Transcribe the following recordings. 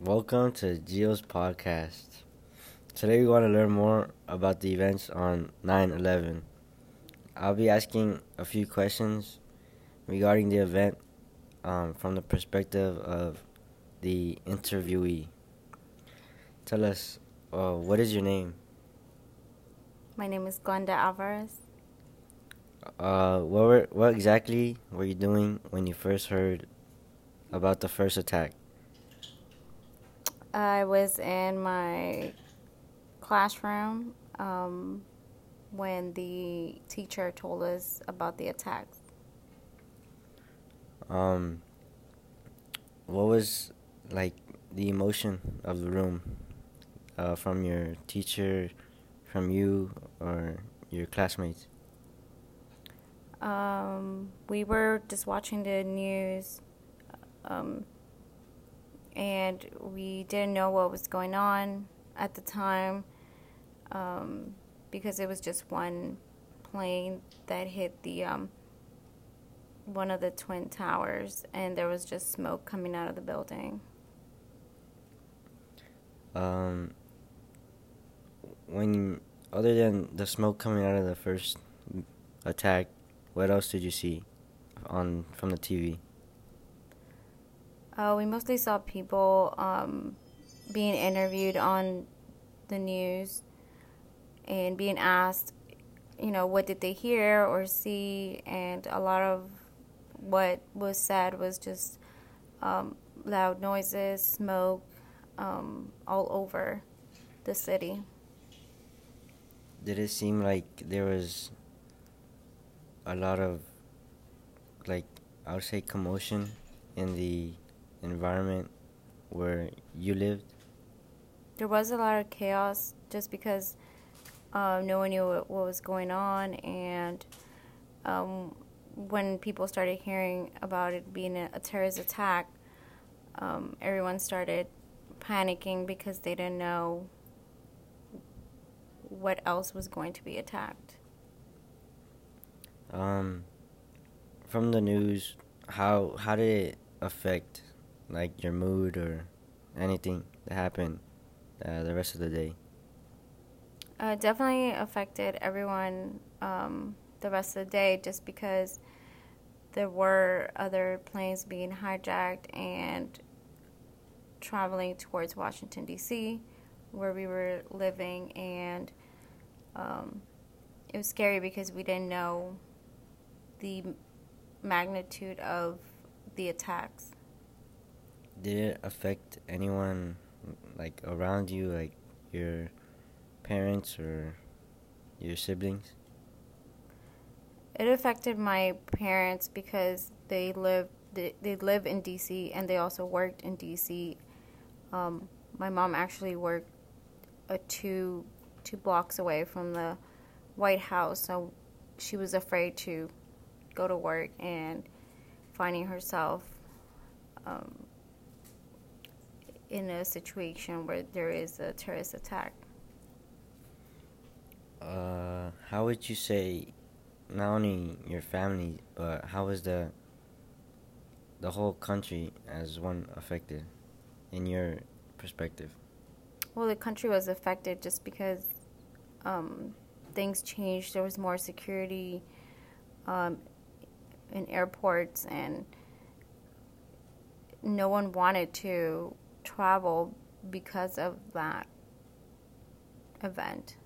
Welcome to Geo's podcast. Today we want to learn more about the events on 9 11. I'll be asking a few questions regarding the event um, from the perspective of the interviewee. Tell us, uh, what is your name? My name is Glenda Alvarez. Uh, what were, what exactly were you doing when you first heard about the first attack? I was in my classroom um, when the teacher told us about the attacks. Um, what was like the emotion of the room uh, from your teacher, from you, or your classmates? Um, we were just watching the news, um, and we didn't know what was going on at the time um, because it was just one plane that hit the um, one of the twin towers, and there was just smoke coming out of the building. Um, when other than the smoke coming out of the first attack, what else did you see on from the TV? Uh, we mostly saw people um, being interviewed on the news and being asked, you know, what did they hear or see, and a lot of what was said was just um, loud noises, smoke, um, all over the city. Did it seem like there was a lot of, like, I would say commotion in the environment where you lived? There was a lot of chaos just because uh, no one knew what, what, was going on, and um, when people started hearing about it being a, a terrorist attack, um, everyone started panicking because they didn't know what else was going to be attacked. Um, from the news, how how did it affect like your mood or anything that happened uh, the rest of the day? Uh, definitely affected everyone um, the rest of the day just because there were other planes being hijacked and traveling towards Washington, D.C., where we were living, and um, it was scary because we didn't know the magnitude of the attacks. Did it affect anyone like around you, like your parents or your siblings? It affected my parents because they live they, they live in DC and they also worked in DC. Um, my mom actually worked a two two blocks away from the White House, so she was afraid to go to work and finding herself um, in a situation where there is a terrorist attack. Uh, how would you say, not only your family, but how was the the whole country as one affected, in your perspective? Well, the country was affected just because um, things changed. There was more security um, in airports, and no one wanted to travel because of that event.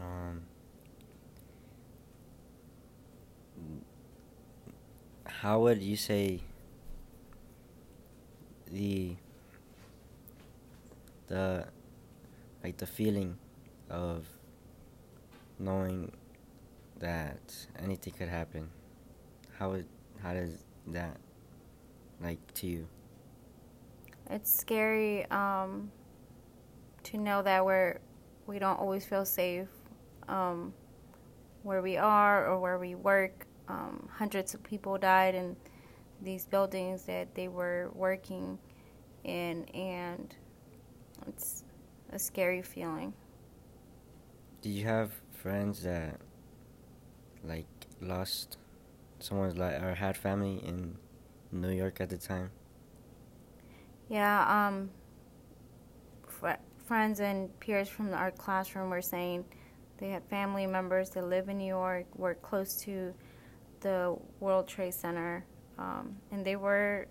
Um, how would you say the the like the feeling of knowing that anything could happen how would how does that like to you it's scary um, to know that we're we don't always feel safe um, where we are or where we work. Um, hundreds of people died in these buildings that they were working in, and it's a scary feeling. Did you have friends that like lost someone's life or had family in New York at the time? Yeah, um, fr- friends and peers from our classroom were saying they had family members that live in New York, were close to the World Trade Center, um, and they were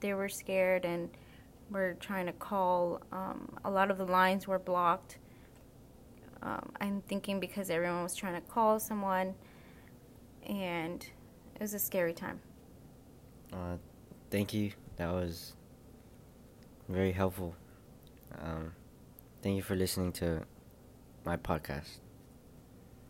they were scared and were trying to call. Um, a lot of the lines were blocked. Um, I'm thinking because everyone was trying to call someone, and it was a scary time. Uh, thank you. That was very helpful. Um, thank you for listening to my podcast.